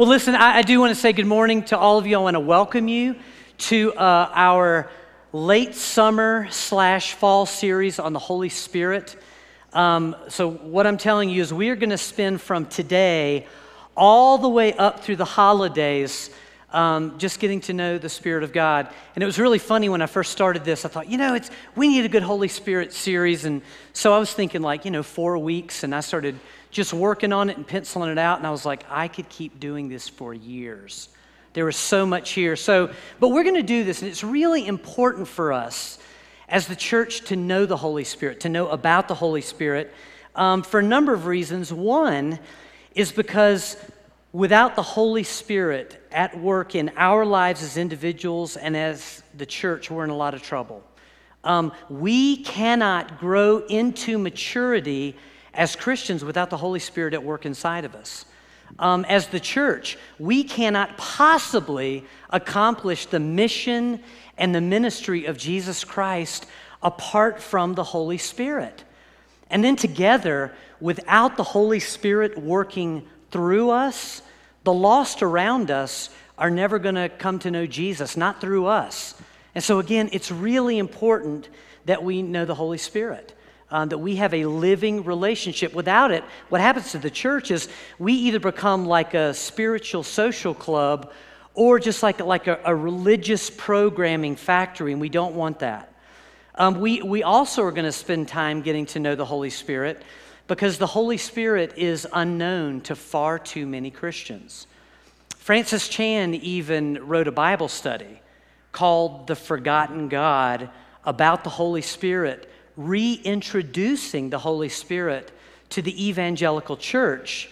Well, listen, I, I do want to say good morning to all of you. I want to welcome you to uh, our late summer slash fall series on the Holy Spirit. Um, so, what I'm telling you is we are going to spend from today all the way up through the holidays um, just getting to know the Spirit of God. And it was really funny when I first started this. I thought, you know, it's we need a good Holy Spirit series, and so I was thinking like, you know, four weeks, and I started just working on it and penciling it out. And I was like, I could keep doing this for years. There was so much here. So, but we're going to do this, and it's really important for us as the church to know the Holy Spirit, to know about the Holy Spirit, um, for a number of reasons. One is because without the Holy Spirit at work in our lives as individuals and as the church, we're in a lot of trouble. Um, we cannot grow into maturity as Christians without the Holy Spirit at work inside of us. Um, as the church, we cannot possibly accomplish the mission and the ministry of Jesus Christ apart from the Holy Spirit. And then together, without the Holy Spirit working through us, the lost around us are never going to come to know Jesus, not through us. And so, again, it's really important that we know the Holy Spirit um, that we have a living relationship. Without it, what happens to the church is we either become like a spiritual social club or just like, like a, a religious programming factory, and we don't want that. Um, we, we also are going to spend time getting to know the Holy Spirit because the Holy Spirit is unknown to far too many Christians. Francis Chan even wrote a Bible study called The Forgotten God about the Holy Spirit reintroducing the Holy Spirit to the evangelical church.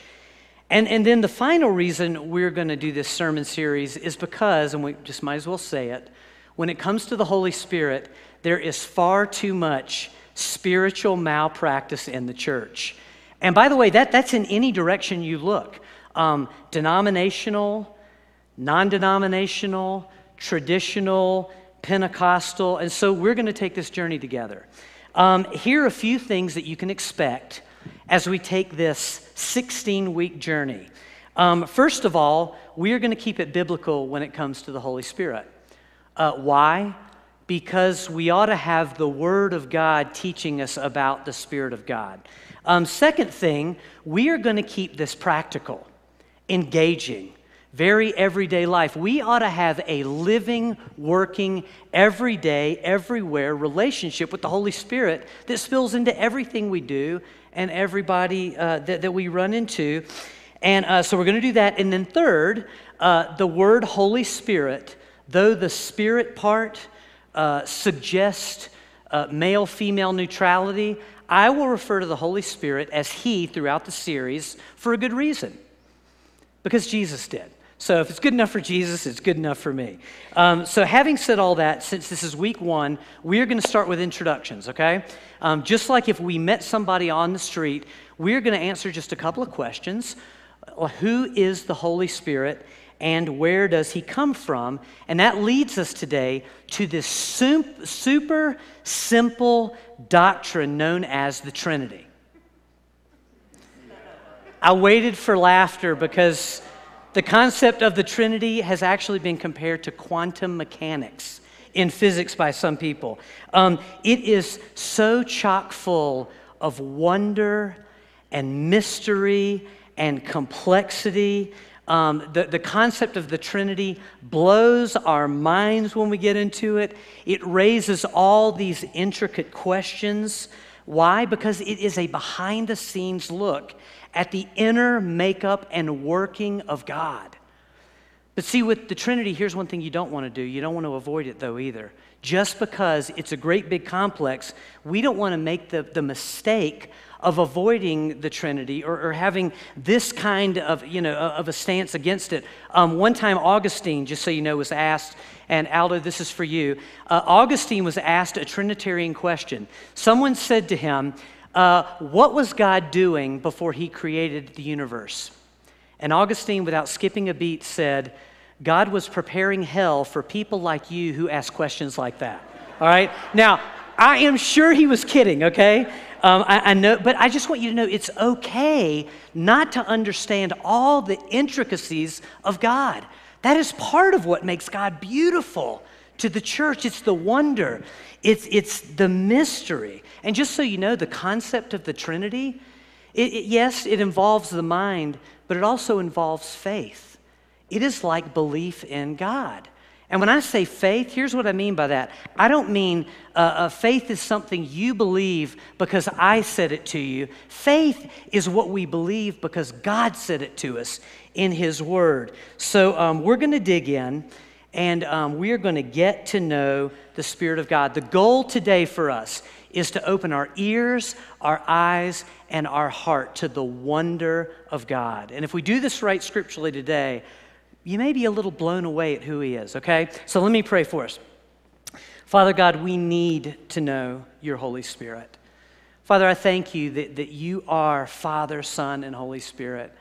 And, and then the final reason we're going to do this sermon series is because, and we just might as well say it, when it comes to the Holy Spirit, there is far too much spiritual malpractice in the church. And by the way, that, that's in any direction you look um, denominational, non denominational, traditional, Pentecostal. And so we're going to take this journey together. Um, here are a few things that you can expect as we take this 16 week journey. Um, first of all, we are going to keep it biblical when it comes to the Holy Spirit. Uh, why? Because we ought to have the Word of God teaching us about the Spirit of God. Um, second thing, we are going to keep this practical, engaging very everyday life. We ought to have a living, working, everyday, everywhere relationship with the Holy Spirit that spills into everything we do and everybody uh, that, that we run into. And uh, so we're going to do that. And then, third, uh, the word Holy Spirit, though the Spirit part uh, suggests uh, male female neutrality, I will refer to the Holy Spirit as He throughout the series for a good reason because Jesus did. So if it's good enough for Jesus, it's good enough for me. Um, so having said all that, since this is week one, we are going to start with introductions, okay? Um, just like if we met somebody on the street, we're going to answer just a couple of questions. Uh, who is the Holy Spirit and where does he come from? And that leads us today to this super simple doctrine known as the Trinity. I waited for laughter because the concept of the Trinity has actually been compared to quantum mechanics in physics by some people. Um, it is so chock full of wonder and mystery and complexity. Um, the, the concept of the Trinity blows our minds when we get into it. It raises all these intricate questions. Why? Because it is a behind the scenes look at the inner makeup and working of God. But see, with the Trinity, here's one thing you don't want to do. You don't want to avoid it, though, either. Just because it's a great big complex, we don't want to make the, the mistake of avoiding the Trinity or, or, having this kind of, you know, of a stance against it. Um, one time, Augustine, just so you know, was asked, and Aldo, this is for you. Uh, Augustine was asked a Trinitarian question. Someone said to him, uh, what was God doing before he created the universe? And Augustine, without skipping a beat, said, God was preparing hell for people like you who ask questions like that. All right? Now, I am sure he was kidding, okay? Um, I, I know, but I just want you to know it's okay not to understand all the intricacies of God. That is part of what makes God beautiful to the church. It's the wonder, it's, it's the mystery. And just so you know, the concept of the Trinity, it, it, yes, it involves the mind, but it also involves faith. It is like belief in God. And when I say faith, here's what I mean by that. I don't mean uh, uh, faith is something you believe because I said it to you. Faith is what we believe because God said it to us in His Word. So um, we're going to dig in and um, we are going to get to know the Spirit of God. The goal today for us is to open our ears, our eyes, and our heart to the wonder of God. And if we do this right scripturally today, you may be a little blown away at who He is, okay? So let me pray for us. Father God, we need to know your Holy Spirit. Father, I thank you that, that you are Father, Son, and Holy Spirit.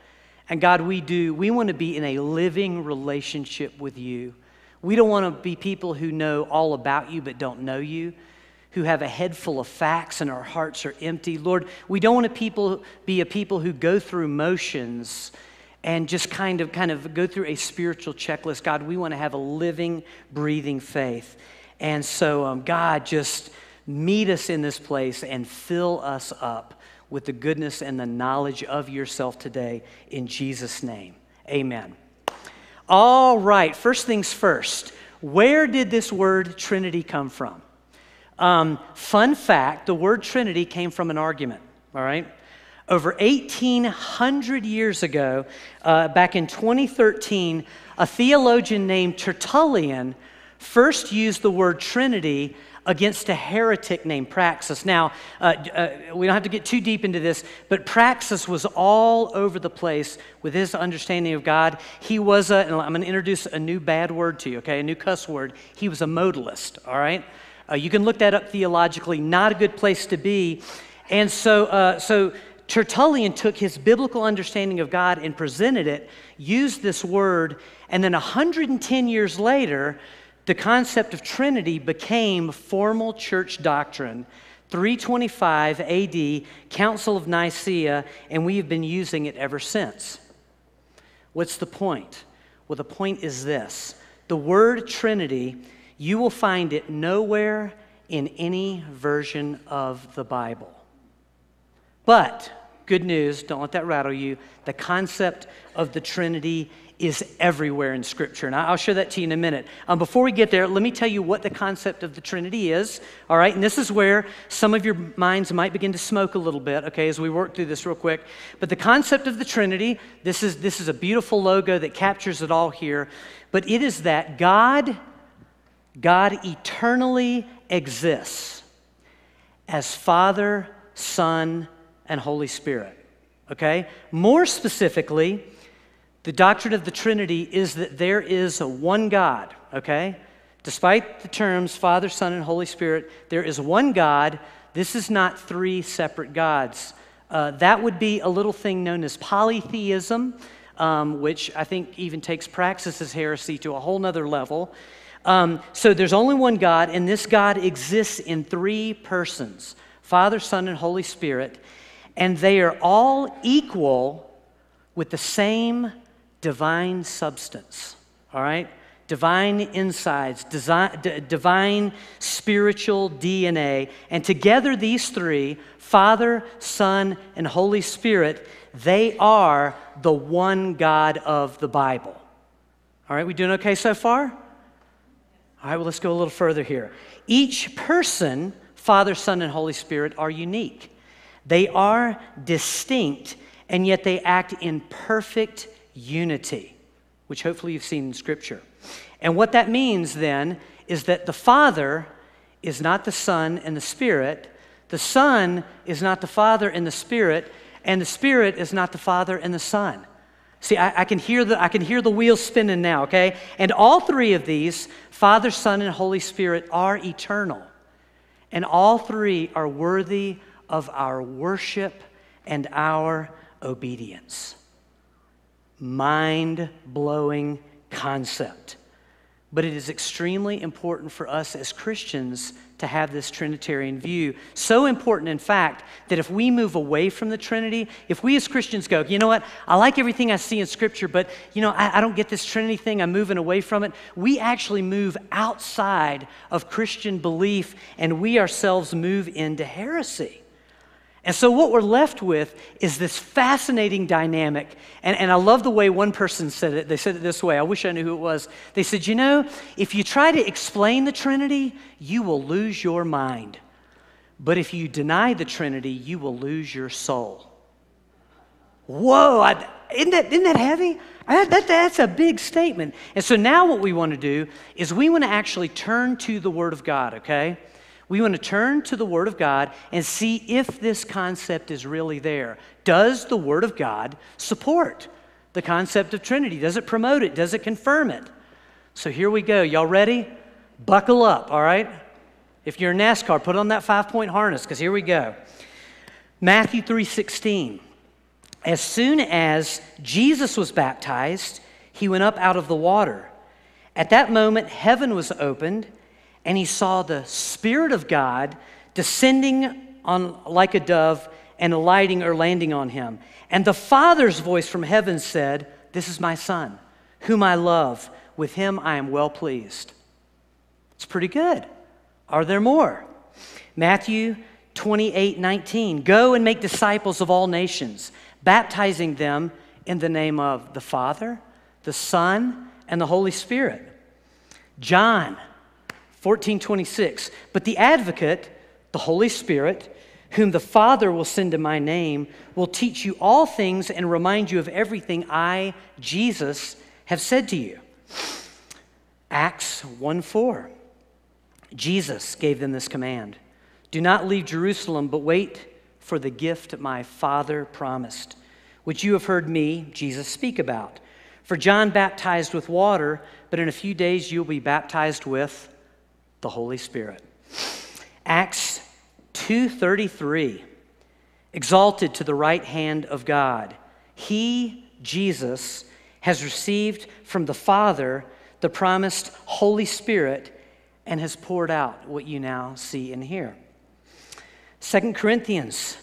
And God, we do, we want to be in a living relationship with you. We don't want to be people who know all about you but don't know you, who have a head full of facts and our hearts are empty. Lord, we don't want to people, be a people who go through motions and just kind of kind of go through a spiritual checklist. God, we want to have a living, breathing faith. And so, um, God, just meet us in this place and fill us up with the goodness and the knowledge of yourself today in Jesus' name. Amen. All right, first things first. Where did this word Trinity come from? Um, fun fact the word Trinity came from an argument, all right? Over 1,800 years ago, uh, back in 2013, a theologian named Tertullian first used the word Trinity against a heretic named Praxeas. Now, uh, uh, we don't have to get too deep into this, but Praxeas was all over the place with his understanding of God. He was a, and I'm going to introduce a new bad word to you, okay, a new cuss word. He was a modalist, all right? Uh, you can look that up theologically, not a good place to be. And so, uh, so Tertullian took his biblical understanding of God and presented it, used this word, and then 110 years later, the concept of Trinity became formal church doctrine. 325 AD, Council of Nicaea, and we have been using it ever since. What's the point? Well, the point is this the word Trinity, you will find it nowhere in any version of the Bible. But Good news, don't let that rattle you. The concept of the Trinity is everywhere in Scripture. And I'll show that to you in a minute. Um, before we get there, let me tell you what the concept of the Trinity is. All right, and this is where some of your minds might begin to smoke a little bit, okay, as we work through this real quick. But the concept of the Trinity, this is, this is a beautiful logo that captures it all here. But it is that God, God eternally exists as Father, Son, and Holy Spirit. Okay? More specifically, the doctrine of the Trinity is that there is one God, okay? Despite the terms Father, Son, and Holy Spirit, there is one God. This is not three separate gods. Uh, that would be a little thing known as polytheism, um, which I think even takes Praxeas's heresy to a whole nother level. Um, so there's only one God, and this God exists in three persons Father, Son, and Holy Spirit and they are all equal with the same divine substance. All right? Divine insides, design, divine spiritual DNA. And together, these three Father, Son, and Holy Spirit they are the one God of the Bible. All right, we doing okay so far? All right, well, let's go a little further here. Each person, Father, Son, and Holy Spirit, are unique. They are distinct, and yet they act in perfect unity, which hopefully you've seen in Scripture. And what that means then is that the Father is not the Son and the Spirit, the Son is not the Father and the Spirit, and the Spirit is not the Father and the Son. See, I, I, can hear the, I can hear the wheels spinning now, okay? And all three of these, Father, Son, and Holy Spirit, are eternal. And all three are worthy of our worship and our obedience. Mind blowing concept. But it is extremely important for us as Christians to have this Trinitarian view. So important, in fact, that if we move away from the Trinity, if we as Christians go, you know what, I like everything I see in Scripture, but you know, I, I don't get this Trinity thing, I'm moving away from it, we actually move outside of Christian belief and we ourselves move into heresy. And so, what we're left with is this fascinating dynamic. And, and I love the way one person said it. They said it this way. I wish I knew who it was. They said, You know, if you try to explain the Trinity, you will lose your mind. But if you deny the Trinity, you will lose your soul. Whoa, I, isn't, that, isn't that heavy? That, that, that's a big statement. And so now what we want to do is we want to actually turn to the Word of God, okay? We want to turn to the Word of God and see if this concept is really there. Does the Word of God support the concept of Trinity? Does it promote it? Does it confirm it? So here we go. Y'all ready? Buckle up, all right? If you're in NASCAR, put on that five point harness because here we go. Matthew 3:16. As soon as Jesus was baptized, he went up out of the water. At that moment, heaven was opened and he saw the Spirit of God descending on like a dove and alighting or landing on him. And the Father's voice from heaven said, This is my Son, whom I love. With him I am well pleased. It's pretty good. Are there more? Matthew 28 19. Go and make disciples of all nations, baptizing them in the name of the Father, the Son, and the Holy Spirit. John 1426. But the advocate, the Holy Spirit, whom the Father will send in my name, will teach you all things and remind you of everything I, Jesus, have said to you. Acts 1 4. Jesus gave them this command Do not leave Jerusalem, but wait for the gift my Father promised, which you have heard me, Jesus, speak about. For John baptized with water, but in a few days you'll be baptized with the Holy Spirit. Acts 2:33 exalted to the right hand of God. He, Jesus, has received from the Father the promised Holy Spirit and has poured out what you now see and hear. 2 Corinthians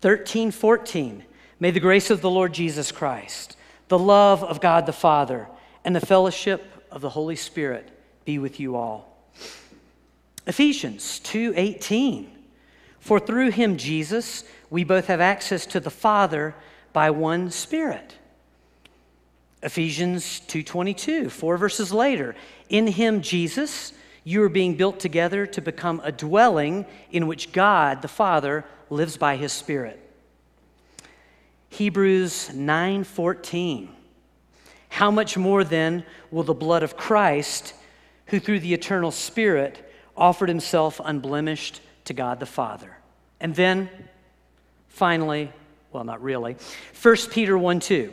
13 14. May the grace of the Lord Jesus Christ, the love of God the Father, and the fellowship of the Holy Spirit be with you all. Ephesians 2:18 For through him Jesus we both have access to the Father by one spirit. Ephesians 2:22 4 verses later in him Jesus you are being built together to become a dwelling in which God the Father lives by his spirit. Hebrews 9:14 How much more then will the blood of Christ who through the eternal spirit offered himself unblemished to God the Father. And then, finally, well, not really, 1 Peter 1 2,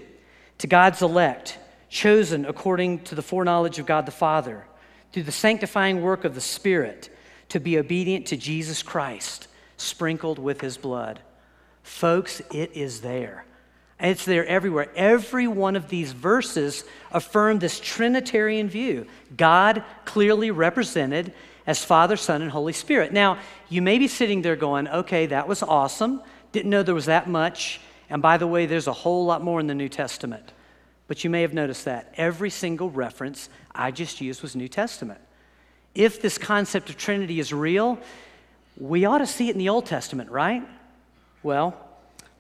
to God's elect, chosen according to the foreknowledge of God the Father, through the sanctifying work of the Spirit, to be obedient to Jesus Christ, sprinkled with his blood. Folks, it is there. It's there everywhere. Every one of these verses affirm this Trinitarian view. God clearly represented as Father, Son, and Holy Spirit. Now, you may be sitting there going, okay, that was awesome. Didn't know there was that much. And by the way, there's a whole lot more in the New Testament. But you may have noticed that every single reference I just used was New Testament. If this concept of Trinity is real, we ought to see it in the Old Testament, right? Well,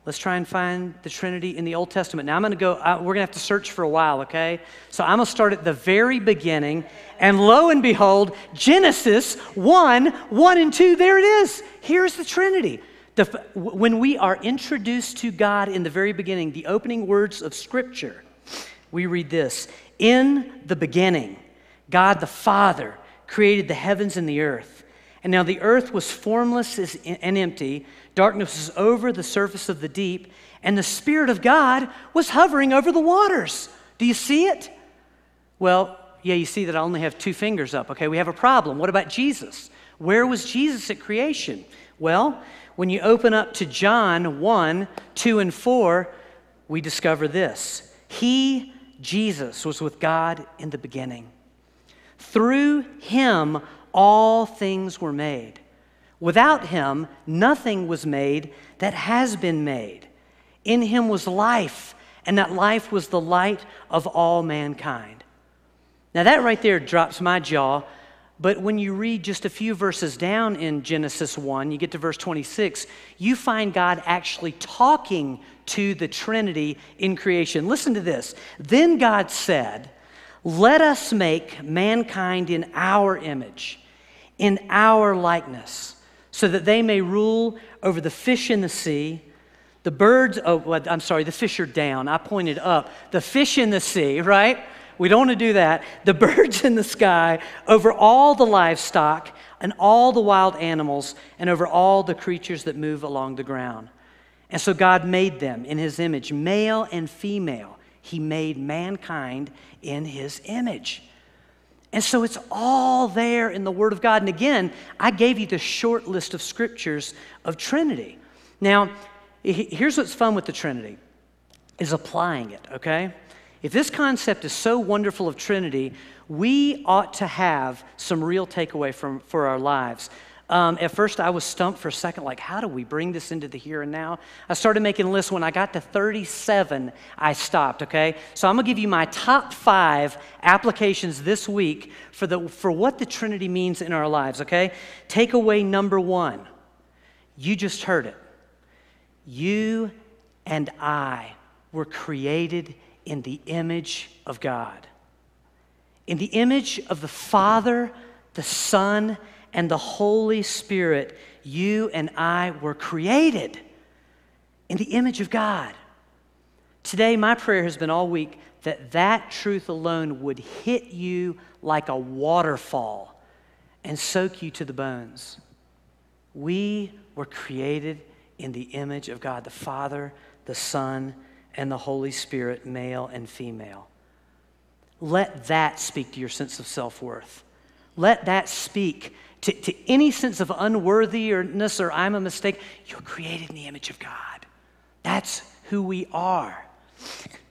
Let's try and find the Trinity in the Old Testament. Now, I'm going to go, uh, we're going to have to search for a while, okay? So I'm going to start at the very beginning. And lo and behold, Genesis 1 1 and 2, there it is. Here's the Trinity. The, when we are introduced to God in the very beginning, the opening words of Scripture, we read this In the beginning, God the Father created the heavens and the earth. And now the earth was formless and empty Darkness was over the surface of the deep, and the Spirit of God was hovering over the waters. Do you see it? Well, yeah, you see that I only have two fingers up. Okay, we have a problem. What about Jesus? Where was Jesus at creation? Well, when you open up to John 1, 2, and 4, we discover this He, Jesus, was with God in the beginning. Through him, all things were made. Without him, nothing was made that has been made. In him was life, and that life was the light of all mankind. Now, that right there drops my jaw. But when you read just a few verses down in Genesis 1, you get to verse 26, you find God actually talking to the Trinity in creation. Listen to this. Then God said, Let us make mankind in our image, in our likeness, so that they may rule over the fish in the sea the birds, oh, I'm sorry, the fish are down. I pointed up. The fish in the sea, right? We don't want to do that. The birds in the sky, over all the livestock and all the wild animals, and over all the creatures that move along the ground. And so God made them in his image, male and female. He made mankind in his image. And so it's all there in the Word of God. And again, I gave you the short list of scriptures of Trinity. Now, Here's what's fun with the Trinity is applying it, okay? If this concept is so wonderful of Trinity, we ought to have some real takeaway from, for our lives. Um, at first, I was stumped for a second, like, how do we bring this into the here and now? I started making lists. When I got to 37, I stopped, okay? So I'm gonna give you my top five applications this week for, the, for what the Trinity means in our lives, okay? Takeaway number one you just heard it. You and I were created in the image of God. In the image of the Father, the Son, and the Holy Spirit, you and I were created in the image of God. Today, my prayer has been all week that that truth alone would hit you like a waterfall and soak you to the bones. We were created in the image of God the Father, the Son, and the Holy Spirit, male and female. Let that speak to your sense of self worth. Let that speak to, to any sense of unworthiness or I'm a mistake. You're created in the image of God. That's who we are.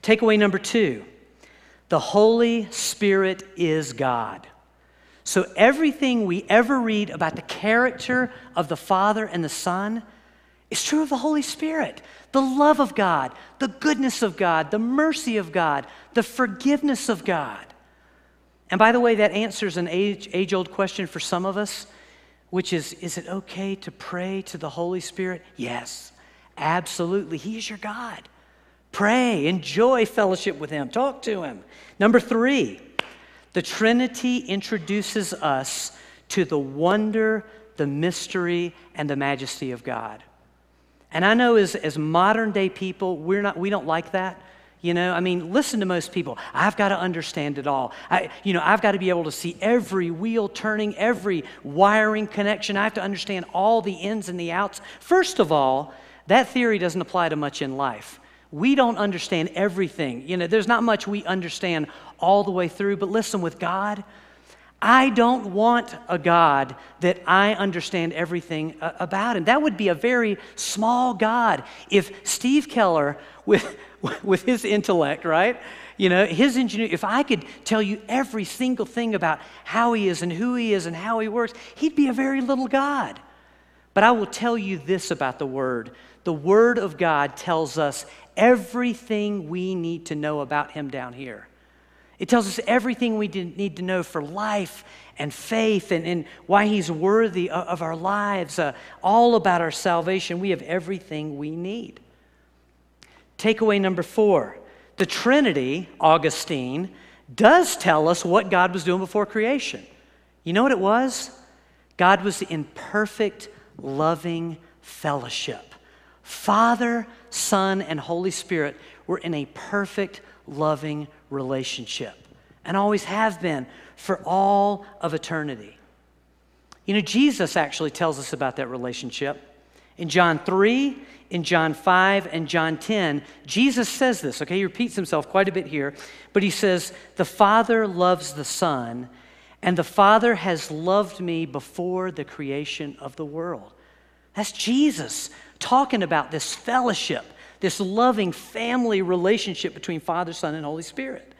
Takeaway number two the Holy Spirit is God. So, everything we ever read about the character of the Father and the Son, is true of the Holy Spirit. The love of God, the goodness of God, the mercy of God, the forgiveness of God. And by the way, that answers an age, age old question for some of us, which is Is it okay to pray to the Holy Spirit? Yes, absolutely. He is your God. Pray, enjoy fellowship with Him, talk to Him. Number three, the Trinity introduces us to the wonder, the mystery, and the majesty of God. And I know as, as modern day people, we're not, we don't like that. You know, I mean, listen to most people. I've got to understand it all. I, you know, I've got to be able to see every wheel turning, every wiring connection. I have to understand all the ins and the outs. First of all, that theory doesn't apply to much in life. We don't understand everything. You know, there's not much we understand all the way through. But listen, with God, I don't want a God that I understand everything about him. That would be a very small God. If Steve Keller, with, with his intellect, right? You know, his ingenuity, if I could tell you every single thing about how he is and who he is and how he works, he'd be a very little God. But I will tell you this about the Word the Word of God tells us everything we need to know about him down here. It tells us everything we need to know for life and faith and, and why He's worthy of our lives, uh, all about our salvation. We have everything we need. Takeaway number four the Trinity, Augustine, does tell us what God was doing before creation. You know what it was? God was in perfect, loving fellowship. Father, Son, and Holy Spirit were in a perfect, loving relationship and always have been for all of eternity. You know, Jesus actually tells us about that relationship. In John 3, in John 5, and John 10, Jesus says this, okay? He repeats himself quite a bit here, but he says, The Father loves the Son, and the Father has loved me before the creation of the world. That's Jesus talking about this fellowship this loving family relationship between Father, Son, and Holy Spirit.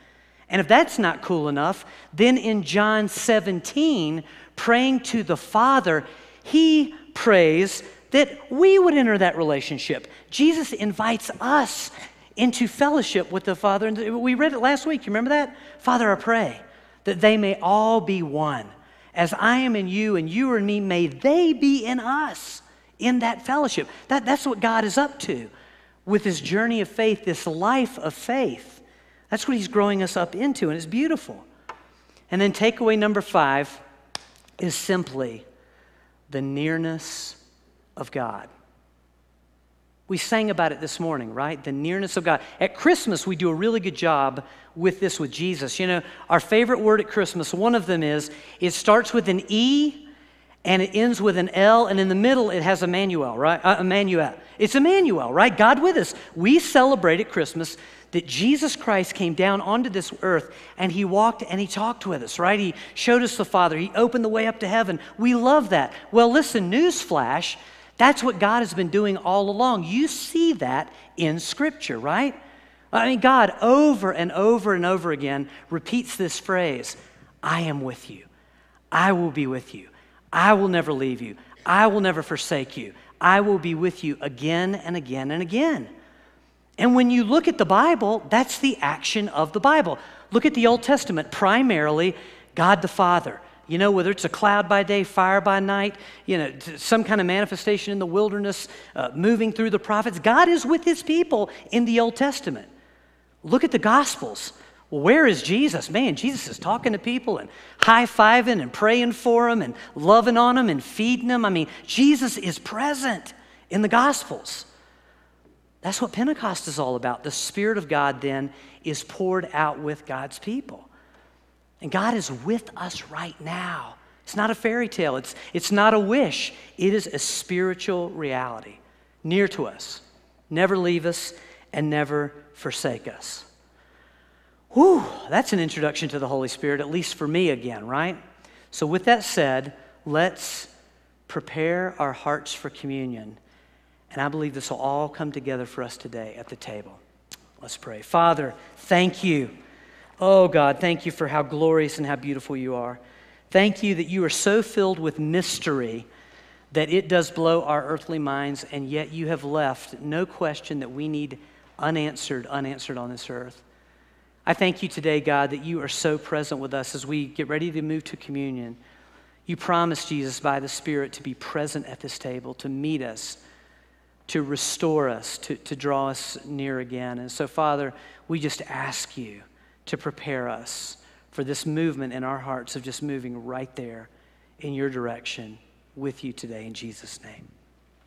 And if that's not cool enough, then in John 17, praying to the Father, he prays that we would enter that relationship. Jesus invites us into fellowship with the Father. And we read it last week. You remember that? Father, I pray that they may all be one. As I am in you and you are in me, may they be in us in that fellowship. That, that's what God is up to with this journey of faith, this life of faith. That's what He's growing us up into, and it's beautiful. And then takeaway number five is simply the nearness of God. We sang about it this morning, right? The nearness of God. At Christmas, we do a really good job with this with Jesus. You know, our favorite word at Christmas, one of them is it starts with an E and it ends with an L, and in the middle it has Emmanuel, right? Uh, Emmanuel. It's Emmanuel, right? God with us. We celebrate at Christmas that Jesus Christ came down onto this earth and he walked and he talked with us, right? He showed us the Father. He opened the way up to heaven. We love that. Well, listen, newsflash, that's what God has been doing all along. You see that in Scripture, right? I mean, God over and over and over again repeats this phrase I am with you. I will be with you. I will never leave you. I will never forsake you. I will be with you again and again and again. And when you look at the Bible, that's the action of the Bible. Look at the Old Testament, primarily God the Father. You know, whether it's a cloud by day, fire by night, you know, some kind of manifestation in the wilderness, uh, moving through the prophets, God is with his people in the Old Testament. Look at the Gospels. Well, where is Jesus? Man, Jesus is talking to people and high fiving and praying for them and loving on them and feeding them. I mean, Jesus is present in the Gospels. That's what Pentecost is all about. The Spirit of God then is poured out with God's people. And God is with us right now. It's not a fairy tale, it's, it's not a wish. It is a spiritual reality near to us. Never leave us and never forsake us. Whew, that's an introduction to the Holy Spirit, at least for me again, right? So, with that said, let's prepare our hearts for communion. And I believe this will all come together for us today at the table. Let's pray. Father, thank you. Oh, God, thank you for how glorious and how beautiful you are. Thank you that you are so filled with mystery that it does blow our earthly minds, and yet you have left no question that we need unanswered, unanswered on this earth. I thank you today, God, that you are so present with us as we get ready to move to communion. You promised, Jesus, by the Spirit, to be present at this table, to meet us, to restore us, to, to draw us near again. And so, Father, we just ask you to prepare us for this movement in our hearts of just moving right there in your direction with you today in Jesus' name.